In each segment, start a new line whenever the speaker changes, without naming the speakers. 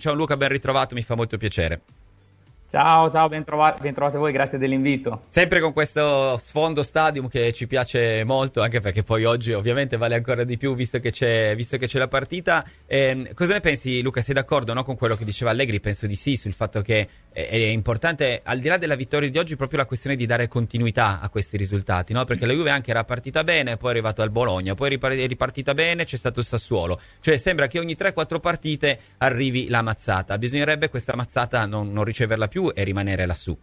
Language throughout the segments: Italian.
Ciao Luca, ben ritrovato, mi fa molto piacere.
Ciao, ciao, ben, trovati, voi, grazie dell'invito.
Sempre con questo sfondo stadium che ci piace molto, anche perché poi oggi ovviamente vale ancora di più visto che c'è, visto che c'è la partita. Eh, cosa ne pensi Luca? Sei d'accordo no, con quello che diceva Allegri? Penso di sì, sul fatto che è, è, importante, al di là della vittoria di oggi, proprio la questione di dare continuità a questi risultati, no? perché la Juve anche era partita bene, poi è arrivato al Bologna, poi è ripartita bene, c'è stato il Sassuolo. Cioè sembra che ogni 3-4 partite arrivi la mazzata. Bisognerebbe questa mazzata non, non riceverla più più e rimanere lassù.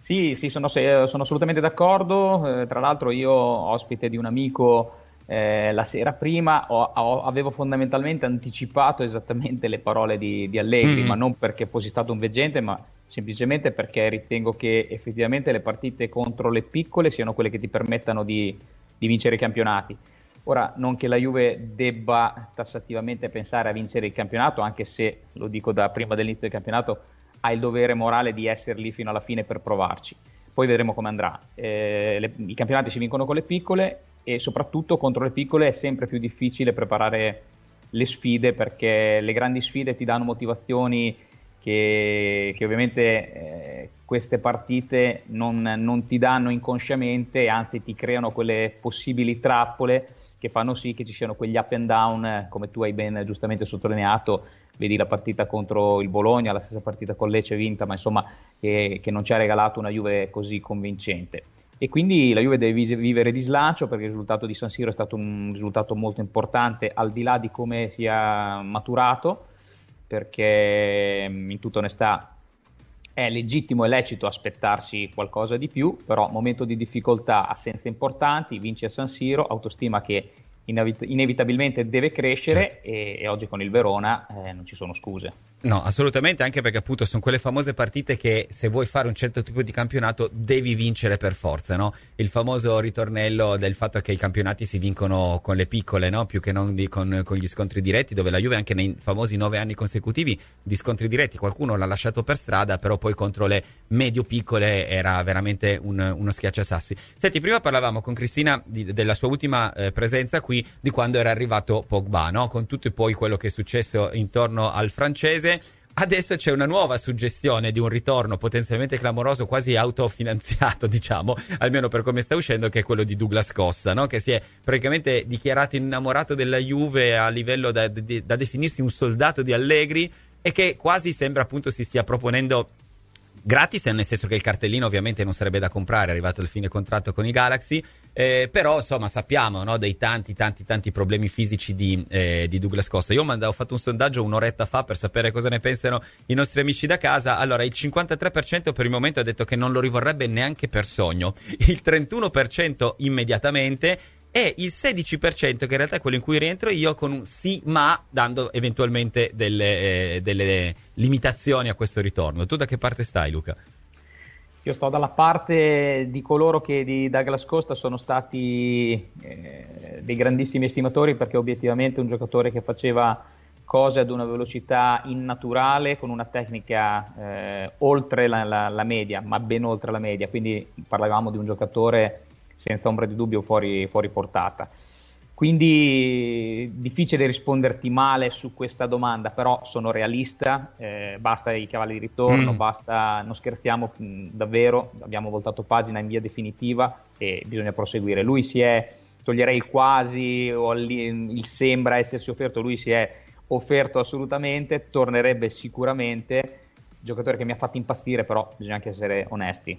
Sì, sì, sono, sono assolutamente d'accordo. Eh, tra l'altro io, ospite di un amico eh, la sera prima, ho, ho, avevo fondamentalmente anticipato esattamente le parole di, di Allegri, mm. ma non perché fossi stato un veggente, ma semplicemente perché ritengo che effettivamente le partite contro le piccole siano quelle che ti permettano di, di vincere i campionati. Ora, non che la Juve debba tassativamente pensare a vincere il campionato, anche se, lo dico da prima dell'inizio del campionato, ha il dovere morale di essere lì fino alla fine per provarci. Poi vedremo come andrà. Eh, le, I campionati si vincono con le piccole e soprattutto contro le piccole è sempre più difficile preparare le sfide perché le grandi sfide ti danno motivazioni che, che ovviamente eh, queste partite non, non, ti danno inconsciamente, anzi ti creano quelle possibili trappole che fanno sì che ci siano quegli up and down, come tu hai ben giustamente sottolineato, vedi la partita contro il Bologna, la stessa partita con Lecce vinta, ma insomma che, che non ci ha regalato una Juve così convincente. E quindi la Juve deve vivere di slancio perché il risultato di San Siro è stato un risultato molto importante al di là di come sia maturato, perché in tutta onestà è legittimo e lecito aspettarsi qualcosa di più, però momento di difficoltà, assenze importanti, vince a San Siro, autostima che inevitabilmente deve crescere certo. e, e, oggi con il Verona eh, non ci sono scuse.
No, assolutamente, anche perché appunto sono quelle famose partite che se vuoi fare un certo tipo di campionato devi vincere per forza, no? Il famoso ritornello del fatto che i campionati si vincono con le piccole, no? Più che non di, con, con, gli scontri diretti, dove la Juve anche nei famosi nove anni consecutivi di scontri diretti qualcuno l'ha lasciato per strada, però poi contro le medio-piccole era veramente un, uno schiacciasassi. Senti, prima parlavamo con Cristina di, della sua ultima eh, presenza qui, di quando era arrivato Pogba, no? Con tutto poi quello che è successo intorno al francese mese. Adesso c'è una nuova suggestione di un ritorno potenzialmente clamoroso, quasi autofinanziato, diciamo, almeno per come sta uscendo, che è quello di Douglas Costa, no? che si è praticamente dichiarato innamorato della Juve a livello da, da, da definirsi un soldato di Allegri e che quasi sembra appunto si stia proponendo gratis, nel senso che il cartellino ovviamente non sarebbe da comprare, è arrivato il fine contratto con i Galaxy, eh, però insomma sappiamo no, dei tanti tanti tanti problemi fisici di, eh, di Douglas Costa. Io ho fatto un sondaggio un'oretta fa per sapere cosa ne pensano i nostri amici da casa, allora il 53% per il momento ha detto che non lo rivorrebbe neanche per sogno, il 31% immediatamente e il 16% che in realtà è quello in cui rientro io con un sì ma dando eventualmente delle, eh, delle limitazioni a questo ritorno. Tu da che parte stai Luca?
Io sto dalla parte di coloro che di Douglas Costa sono stati eh, dei grandissimi estimatori perché obiettivamente è un giocatore che faceva cose ad una velocità innaturale con una tecnica eh, oltre la, la, la, media, ma ben oltre la media, quindi parlavamo di un giocatore senza ombra di dubbio fuori, fuori portata. Quindi difficile risponderti male su questa domanda, però sono realista, eh, basta i cavalli di ritorno, mm. basta, non scherziamo mh, mm, davvero, abbiamo voltato pagina in via definitiva e bisogna proseguire. Lui si è, toglierei il quasi o il, il sembra essersi offerto, lui si è offerto assolutamente, tornerebbe sicuramente, giocatore che mi ha fatto impazzire, però bisogna anche essere onesti,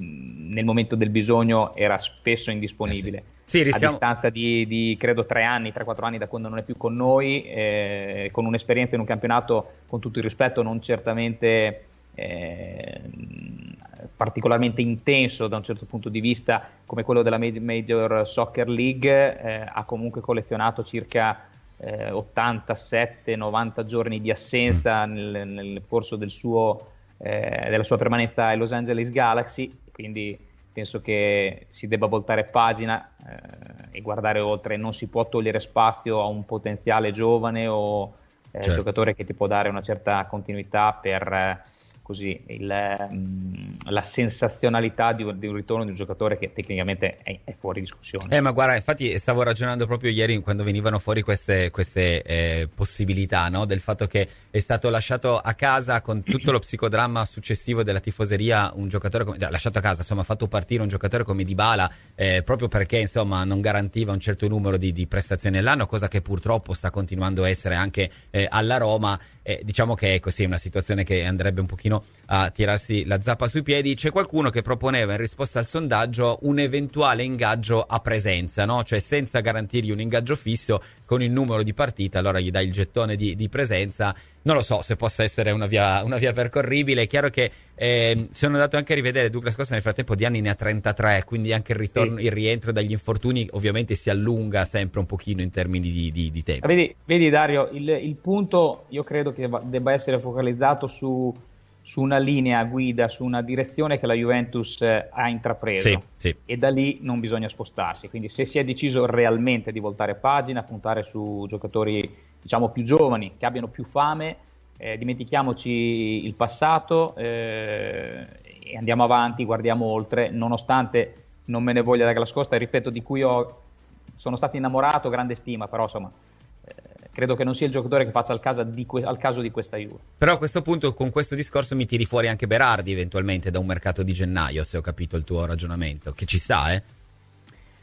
nel momento del bisogno era spesso indisponibile. Eh sì. Sì, a distanza di, di, credo 3 anni, 3-4 anni da quando non è più con noi, eh, con un'esperienza in un campionato, con tutto il rispetto, non certamente eh, particolarmente intenso da un certo punto di vista come quello della Major Soccer League, eh, ha comunque collezionato circa eh, 87-90 giorni di assenza mm. nel, nel corso del suo, eh, della sua permanenza ai Los Angeles Galaxy, quindi penso che si debba voltare pagina eh, e guardare oltre, non si può togliere spazio a un potenziale giovane o eh, certo. giocatore che ti può dare una certa continuità per così, il, mm, la sensazionalità di, di, un ritorno di un giocatore che tecnicamente è, è, fuori discussione.
Eh, ma guarda, infatti stavo ragionando proprio ieri quando venivano fuori queste, queste eh, possibilità, no? del fatto che è stato lasciato a casa con tutto lo psicodramma successivo della tifoseria, un giocatore come, cioè, lasciato a casa, insomma, fatto partire un giocatore come Dybala eh, proprio perché insomma non garantiva un certo numero di, di, prestazioni all'anno, cosa che purtroppo sta continuando a essere anche eh, alla Roma. diciamo che è così, una situazione che andrebbe un pochino a tirarsi la zappa sui piedi. C'è qualcuno che proponeva in risposta al sondaggio un eventuale ingaggio a presenza, no? cioè senza garantirgli un ingaggio fisso con il numero di partita, allora gli dai il gettone di, di presenza. Non lo so se possa essere una via, una via percorribile. È chiaro che eh, sono andato anche a rivedere Douglas Costa nel frattempo di anni ne ha 33, quindi anche il, ritorno, sì. il rientro dagli infortuni ovviamente si allunga sempre un pochino in termini di, di, di tempo.
Vedi, vedi Dario, il, il punto io credo che debba essere focalizzato su su una linea guida, su una direzione che la Juventus eh, ha intrapreso
sì, sì.
e da lì non bisogna spostarsi. Quindi se si è deciso realmente di voltare pagina, puntare su giocatori diciamo più giovani, che abbiano più fame, eh, dimentichiamoci il passato eh, e andiamo avanti, guardiamo oltre, nonostante non me ne voglia da Glascosta, ripeto, di cui ho, sono stato innamorato, grande stima, però insomma credo che non sia il giocatore che faccia al caso di, que- al caso di questa Juve.
Però a questo punto, con questo discorso, mi tiri fuori anche Berardi eventualmente da un mercato di gennaio, se ho capito il tuo ragionamento, che ci sta, eh?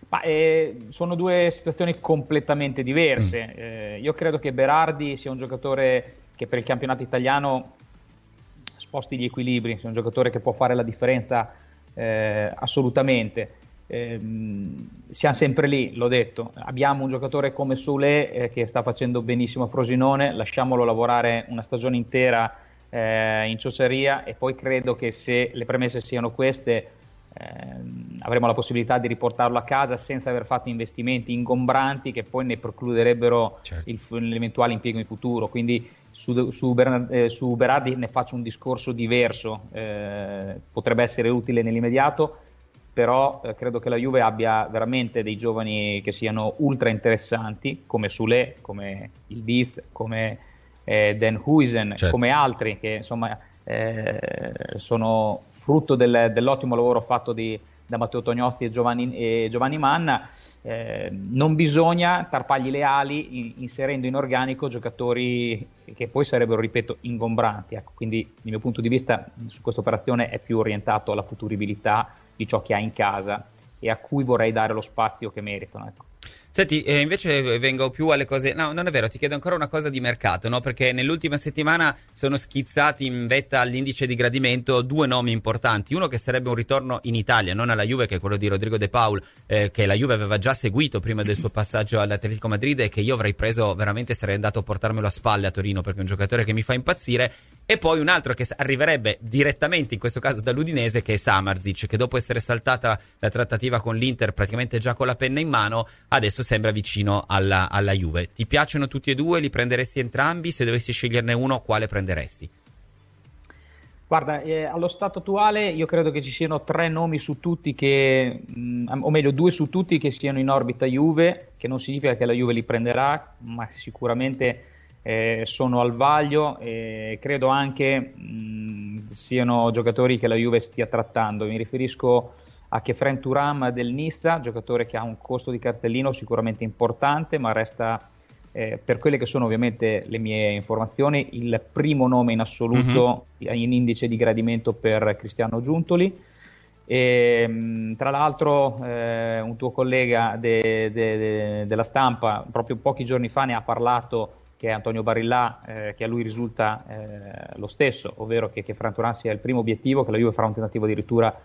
Ma, eh, sono due situazioni completamente diverse. Mm. Eh, io credo che Berardi sia un giocatore che per il campionato italiano sposti gli equilibri, sia un giocatore che può fare la differenza eh, assolutamente eh, siamo sempre lì, l'ho detto, abbiamo un giocatore come Sule eh, che sta facendo benissimo a Frosinone, lasciamolo lavorare una stagione intera eh, in ciociaria e poi credo che se le premesse siano queste ehm, avremo la possibilità di riportarlo a casa senza aver fatto investimenti ingombranti che poi ne precluderebbero certo. il, l'eventuale impiego in futuro. Quindi su, su, Bernard, eh, su Berardi ne faccio un discorso diverso, eh, potrebbe essere utile nell'immediato però eh, credo che la Juve abbia veramente dei giovani che siano ultra interessanti, come Sule, come il Diz, come eh, Dan Huisen, certo. come altri che insomma eh, sono frutto del, dell'ottimo lavoro fatto di, da Matteo Tognozzi e Giovanni, e Giovanni Manna. Eh, non bisogna tarpargli le ali in, inserendo in organico giocatori che poi sarebbero, ripeto, ingombranti. Ecco, quindi, dal mio punto di vista, su questa operazione è più orientato alla futuribilità di ciò che ha in casa e a cui vorrei dare lo spazio che meritano. Ecco.
Senti, eh, invece vengo più alle cose. No, non è vero, ti chiedo ancora una cosa di mercato, no? Perché nell'ultima settimana sono schizzati in vetta all'indice di gradimento due nomi importanti. Uno che sarebbe un ritorno in Italia, non alla Juve, che è quello di Rodrigo De Paul, eh, che la Juve aveva già seguito prima del suo passaggio all'Atletico Madrid e che io avrei preso veramente sarei andato a portarmelo a spalle a Torino perché è un giocatore che mi fa impazzire. E poi un altro che arriverebbe direttamente, in questo caso dall'Udinese, che è Samarzic, che dopo essere saltata la trattativa con l'Inter praticamente già con la penna in mano, adesso sembra vicino alla, alla Juve. Ti piacciono tutti e due? Li prenderesti entrambi? Se dovessi sceglierne uno, quale prenderesti?
Guarda, eh, allo stato attuale io credo che ci siano tre nomi su tutti che, mh, mm, o meglio due su tutti che siano in orbita Juve, che non significa che la Juve li prenderà, ma sicuramente eh, sono al vaglio e credo anche mh, mm, siano giocatori che la Juve stia trattando. Mi riferisco Kefren Turam del Nizza, giocatore che ha un costo di cartellino sicuramente importante, ma resta eh, per quelle che sono ovviamente le mie informazioni il primo nome in assoluto uh-huh. in indice di gradimento per Cristiano Giuntoli. E, tra l'altro eh, un tuo collega de, de, de, della stampa proprio pochi giorni fa ne ha parlato che è Antonio Barillà, eh, che a lui risulta eh, lo stesso, ovvero che, che Turam sia il primo obiettivo, che la Juve farà un tentativo addirittura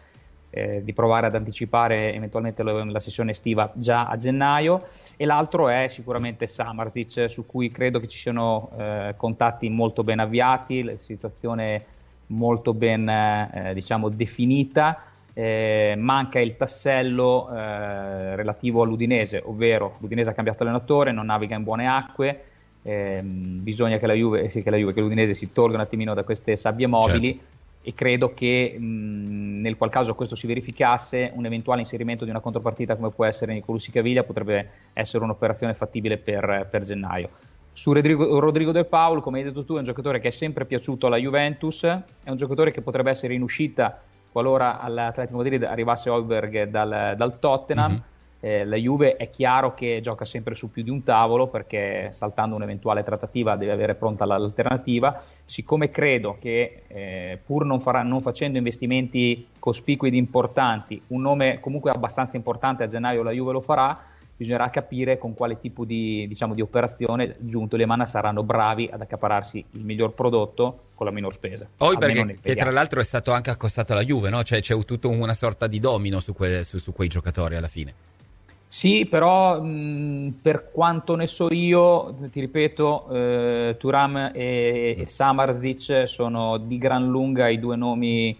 eh, di provare ad anticipare eventualmente la sessione estiva già a gennaio e l'altro è sicuramente Samarzic su cui credo che ci siano eh, contatti molto ben avviati, la situazione molto ben eh, diciamo definita. Eh, manca il tassello eh, relativo all'Udinese, ovvero l'Udinese ha cambiato allenatore, non naviga in buone acque, ehm, bisogna che la, Juve, sì, che la Juve, che l'Udinese si tolga un attimino da queste sabbie mobili. Certo e credo che mh, nel qual caso questo si verificasse un eventuale inserimento di una contropartita come può essere Nicolussi Caviglia potrebbe essere un'operazione fattibile per, per gennaio. Su Rodrigo, Rodrigo, Del Paul, come hai detto tu, è un giocatore che è sempre piaciuto alla Juventus, è un giocatore che potrebbe essere in uscita qualora all'Atletico Madrid arrivasse Holberg dal, dal Tottenham. Mm-hmm eh, la Juve è chiaro che gioca sempre su più di un tavolo perché saltando un'eventuale trattativa deve avere pronta l'alternativa. Siccome credo che eh, pur non, farà, non, facendo investimenti cospicui ed importanti, un nome comunque abbastanza importante a gennaio la Juve lo farà, bisognerà capire con quale tipo di, diciamo, di operazione giunto le Mana saranno bravi ad accapararsi il miglior prodotto con la minor spesa.
Poi perché che tra l'altro è stato anche accostato alla Juve, no? cioè c'è tutta una sorta di domino su, que- su, su quei giocatori alla fine.
Sì, però mh, per quanto ne so io, ti ripeto, eh, Turam e, e Samarzic sono di gran lunga i due nomi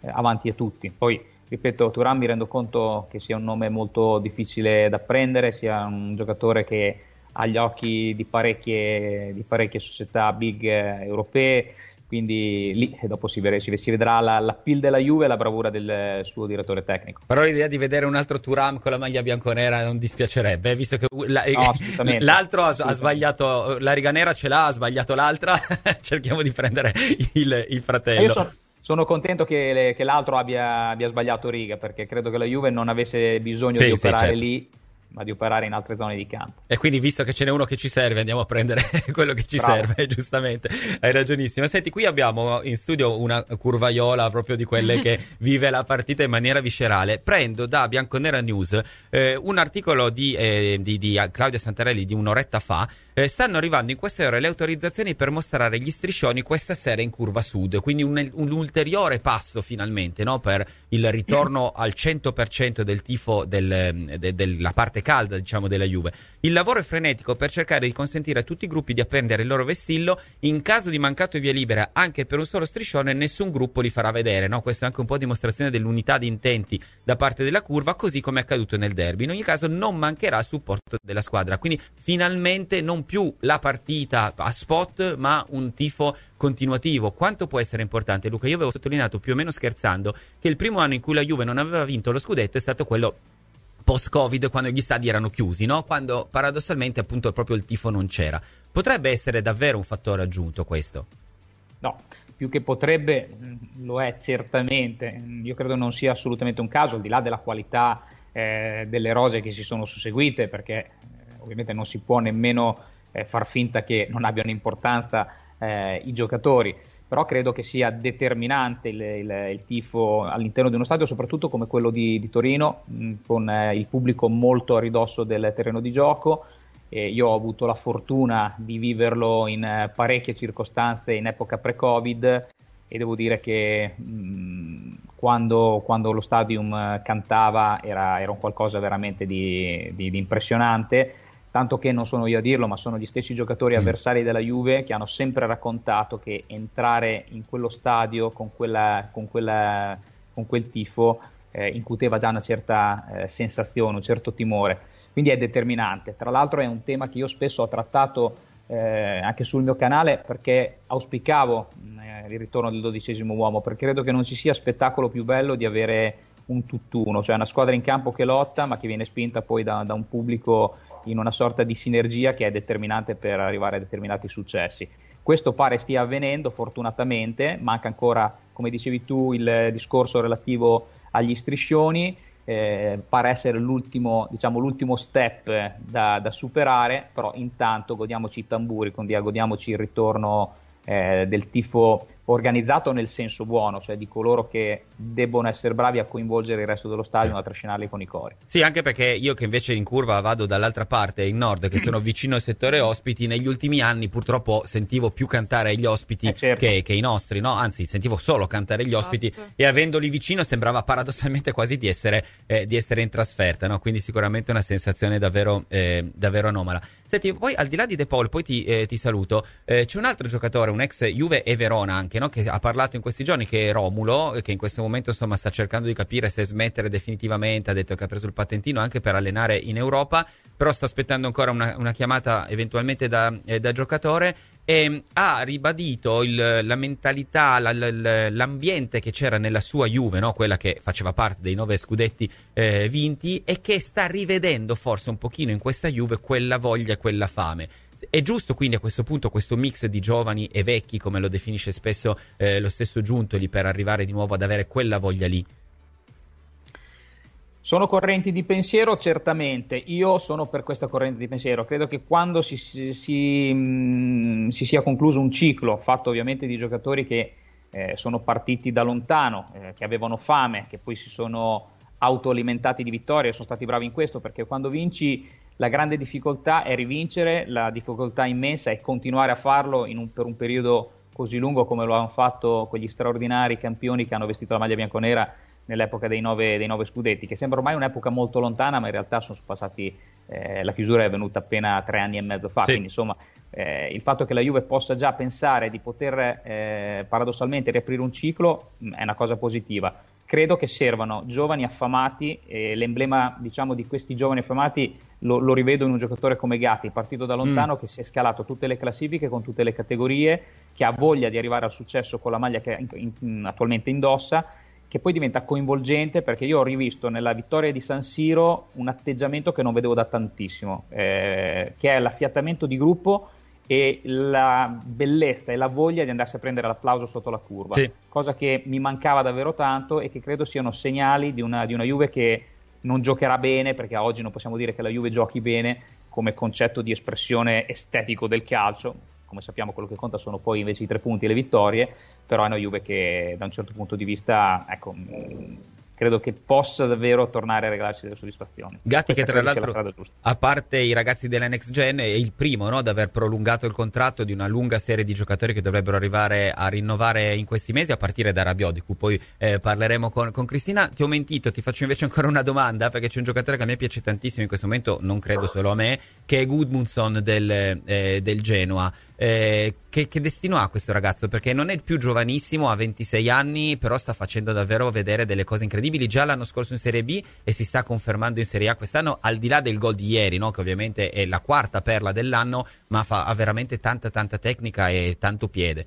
eh, avanti a tutti. Poi, ripeto, Turam mi rendo conto che sia un nome molto difficile da prendere, sia un giocatore che ha gli occhi di parecchie, di parecchie società big eh, europee quindi lì dopo si, vedrà, si vedrà la, la pill della Juve e la bravura del suo direttore tecnico.
Però l'idea di vedere un altro Turam con la maglia bianconera non dispiacerebbe, visto che la, no, l'altro ha, ha, sbagliato, la riga nera ce l'ha, ha sbagliato l'altra, cerchiamo di prendere il, il fratello.
Io sono, sono contento che, le, che l'altro abbia, abbia, sbagliato riga, perché credo che la Juve non avesse bisogno sì, di operare sì, certo. lì ma di operare in altre zone di campo.
E quindi, visto che ce n'è uno che ci serve, andiamo a prendere quello che ci Bravo. serve, giustamente. Hai ragionissimo. Senti, qui abbiamo in studio una curvaiola proprio di quelle che vive la partita in maniera viscerale. Prendo da Bianconera News eh, un articolo di, eh, di, di, Claudia Santarelli di un'oretta fa. Eh, stanno arrivando in queste ore le autorizzazioni per mostrare gli striscioni questa sera in curva sud, quindi un, un ulteriore passo finalmente no? per il ritorno al 100% del tifo del, de, della parte calda, diciamo, della Juve. Il lavoro è frenetico per cercare di consentire a tutti i gruppi di appendere il loro vessillo. In caso di mancato via libera, anche per un solo striscione, nessun gruppo li farà vedere. No? Questo è anche un po' dimostrazione dell'unità di intenti da parte della curva, così come è accaduto nel derby. In ogni caso, non mancherà il supporto della squadra. Quindi, finalmente, non più la partita a spot, ma un tifo continuativo. Quanto può essere importante, Luca? Io avevo sottolineato più o meno scherzando che il primo anno in cui la Juve non aveva vinto lo scudetto è stato quello post-Covid quando gli stadi erano chiusi, no? quando paradossalmente appunto proprio il tifo non c'era. Potrebbe essere davvero un fattore aggiunto questo?
No, più che potrebbe, mm, lo è certamente. Io credo non sia assolutamente un caso, al di là della qualità eh, delle rose che si sono susseguite, perché eh, ovviamente non si può nemmeno eh, far finta che non abbiano importanza eh, i giocatori, però credo che sia determinante il, il, il, tifo all'interno di uno stadio, soprattutto come quello di, di Torino, mh, mm, con eh, il pubblico molto a ridosso del terreno di gioco. Eh, io ho avuto la fortuna di viverlo in eh, parecchie circostanze in epoca pre-Covid e devo dire che mh, mm, quando, quando, lo stadium cantava era, era un qualcosa veramente di, di, di impressionante tanto che non sono io a dirlo, ma sono gli stessi giocatori mm. avversari della Juve che hanno sempre raccontato che entrare in quello stadio con, quella, con, quella, con quel tifo eh, incuteva già una certa eh, sensazione, un certo timore. Quindi è determinante. Tra l'altro è un tema che io spesso ho trattato eh, anche sul mio canale perché auspicavo eh, il ritorno del dodicesimo uomo, perché credo che non ci sia spettacolo più bello di avere un tutt'uno, cioè una squadra in campo che lotta ma che viene spinta poi da, da un pubblico in una sorta di sinergia che è determinante per arrivare a determinati successi. Questo pare stia avvenendo, fortunatamente, manca ancora, come dicevi tu, il discorso relativo agli striscioni, eh, pare essere l'ultimo, diciamo, l'ultimo step da, da, superare, però intanto godiamoci i tamburi, godiamoci il ritorno eh, del tifo organizzato nel senso buono, cioè di coloro che debbono essere bravi a coinvolgere il resto dello stadio certo. a trascinarli con i cori.
Sì, anche perché io che invece in curva vado dall'altra parte, in nord, che sono vicino al settore ospiti, negli ultimi anni purtroppo sentivo più cantare gli ospiti eh certo. che, che, i nostri, no? Anzi, sentivo solo cantare gli ospiti esatto. e avendoli vicino sembrava paradossalmente quasi di essere, eh, di essere in trasferta, no? Quindi sicuramente una sensazione davvero, eh, davvero anomala. Senti, poi al di là di De Paul, poi ti, eh, ti saluto, eh, c'è un altro giocatore, un ex Juve e Verona anche, anche, no? che ha parlato in questi giorni, che Romulo, che in questo momento insomma sta cercando di capire se smettere definitivamente, ha detto che ha preso il patentino anche per allenare in Europa, però sta aspettando ancora una, una chiamata eventualmente da, eh, da giocatore e ha ribadito il, la mentalità, la, la, l'ambiente che c'era nella sua Juve, no? quella che faceva parte dei nove scudetti eh, vinti e che sta rivedendo forse un pochino in questa Juve quella voglia e quella fame. È giusto quindi a questo punto questo mix di giovani e vecchi, come lo definisce spesso eh, lo stesso Giuntoli, per arrivare di nuovo ad avere quella voglia lì?
Sono correnti di pensiero, certamente. Io sono per questa corrente di pensiero. Credo che quando si, si, si, mh, mm, si sia concluso un ciclo, fatto ovviamente di giocatori che eh, sono partiti da lontano, eh, che avevano fame, che poi si sono autoalimentati di vittorie, sono stati bravi in questo, perché quando vinci la grande difficoltà è rivincere, la difficoltà immensa è continuare a farlo un, per un periodo così lungo come lo hanno fatto quegli straordinari campioni che hanno vestito la maglia bianconera nell'epoca dei nove, dei nove, scudetti, che sembra ormai un'epoca molto lontana, ma in realtà sono passati, eh, la chiusura è avvenuta appena tre anni e mezzo fa, sì. quindi insomma eh, il fatto che la Juve possa già pensare di poter eh, paradossalmente riaprire un ciclo mh, mm, è una cosa positiva. Credo che servano giovani affamati e l'emblema diciamo, di questi giovani affamati lo, lo, rivedo in un giocatore come Gatti, partito da lontano, mm. che si è scalato tutte le classifiche con tutte le categorie, che ha voglia di arrivare al successo con la maglia che in, in, attualmente indossa che poi diventa coinvolgente perché io ho rivisto nella vittoria di San Siro un atteggiamento che non vedevo da tantissimo, eh, che è l'affiatamento di gruppo e la bellezza e la voglia di andarsi a prendere l'applauso sotto la curva, sì. cosa che mi mancava davvero tanto e che credo siano segnali di una, di una Juve che non giocherà bene, perché oggi non possiamo dire che la Juve giochi bene come concetto di espressione estetico del calcio, come sappiamo quello che conta sono poi invece i tre punti e le vittorie, però è una Juve che da un certo punto di vista, ecco, credo che possa davvero tornare a regalarsi delle soddisfazioni.
Gatti Questa che tra l'altro, a parte i ragazzi della Next Gen, è il primo no, ad aver prolungato il contratto di una lunga serie di giocatori che dovrebbero arrivare a rinnovare in questi mesi, a partire da Rabiot, di cui poi eh, parleremo con, con, Cristina. Ti ho mentito, ti faccio invece ancora una domanda, perché c'è un giocatore che a me piace tantissimo in questo momento, non credo solo a me, che è Gudmundsson del, eh, del Genoa. Eh, che, che, destino ha questo ragazzo? Perché non è più giovanissimo, ha 26 anni, però sta facendo davvero vedere delle cose incredibili. Già l'anno scorso in Serie B e si sta confermando in Serie A quest'anno, al di là del gol di ieri, no? che ovviamente è la quarta perla dell'anno, ma fa, ha veramente tanta tanta tecnica e tanto piede.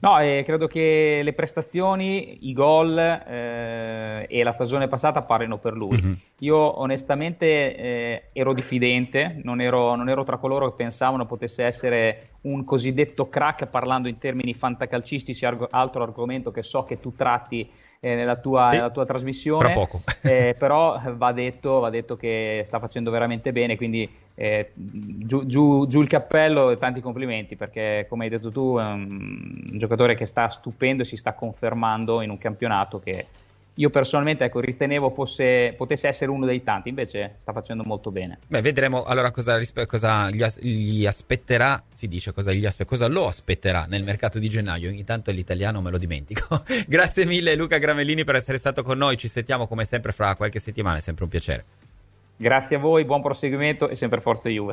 No, eh, credo che le prestazioni, i gol eh, e la stagione passata parlino per lui. Mm-hmm. Io onestamente eh, ero diffidente, non ero, non ero, tra coloro che pensavano potesse essere un cosiddetto crack parlando in termini fantacalcistici, arg- altro argomento che so che tu tratti eh, nella, tua, sì, nella, tua, trasmissione. eh, però va detto, va detto, che sta facendo veramente bene, quindi eh, giù, giù, giù, il cappello e tanti complimenti perché come hai detto tu è un, un giocatore che sta stupendo e si sta confermando in un campionato che io personalmente ecco, ritenevo fosse, potesse essere uno dei tanti, invece sta facendo molto bene.
Beh, vedremo allora cosa, cosa gli, as- gli, aspetterà, si dice cosa, aspe- cosa, lo aspetterà nel mercato di gennaio, ogni tanto l'italiano me lo dimentico. Grazie mille Luca Gramellini per essere stato con noi, ci sentiamo come sempre fra qualche settimana, è sempre un piacere.
Grazie a voi, buon proseguimento e sempre forza Juve.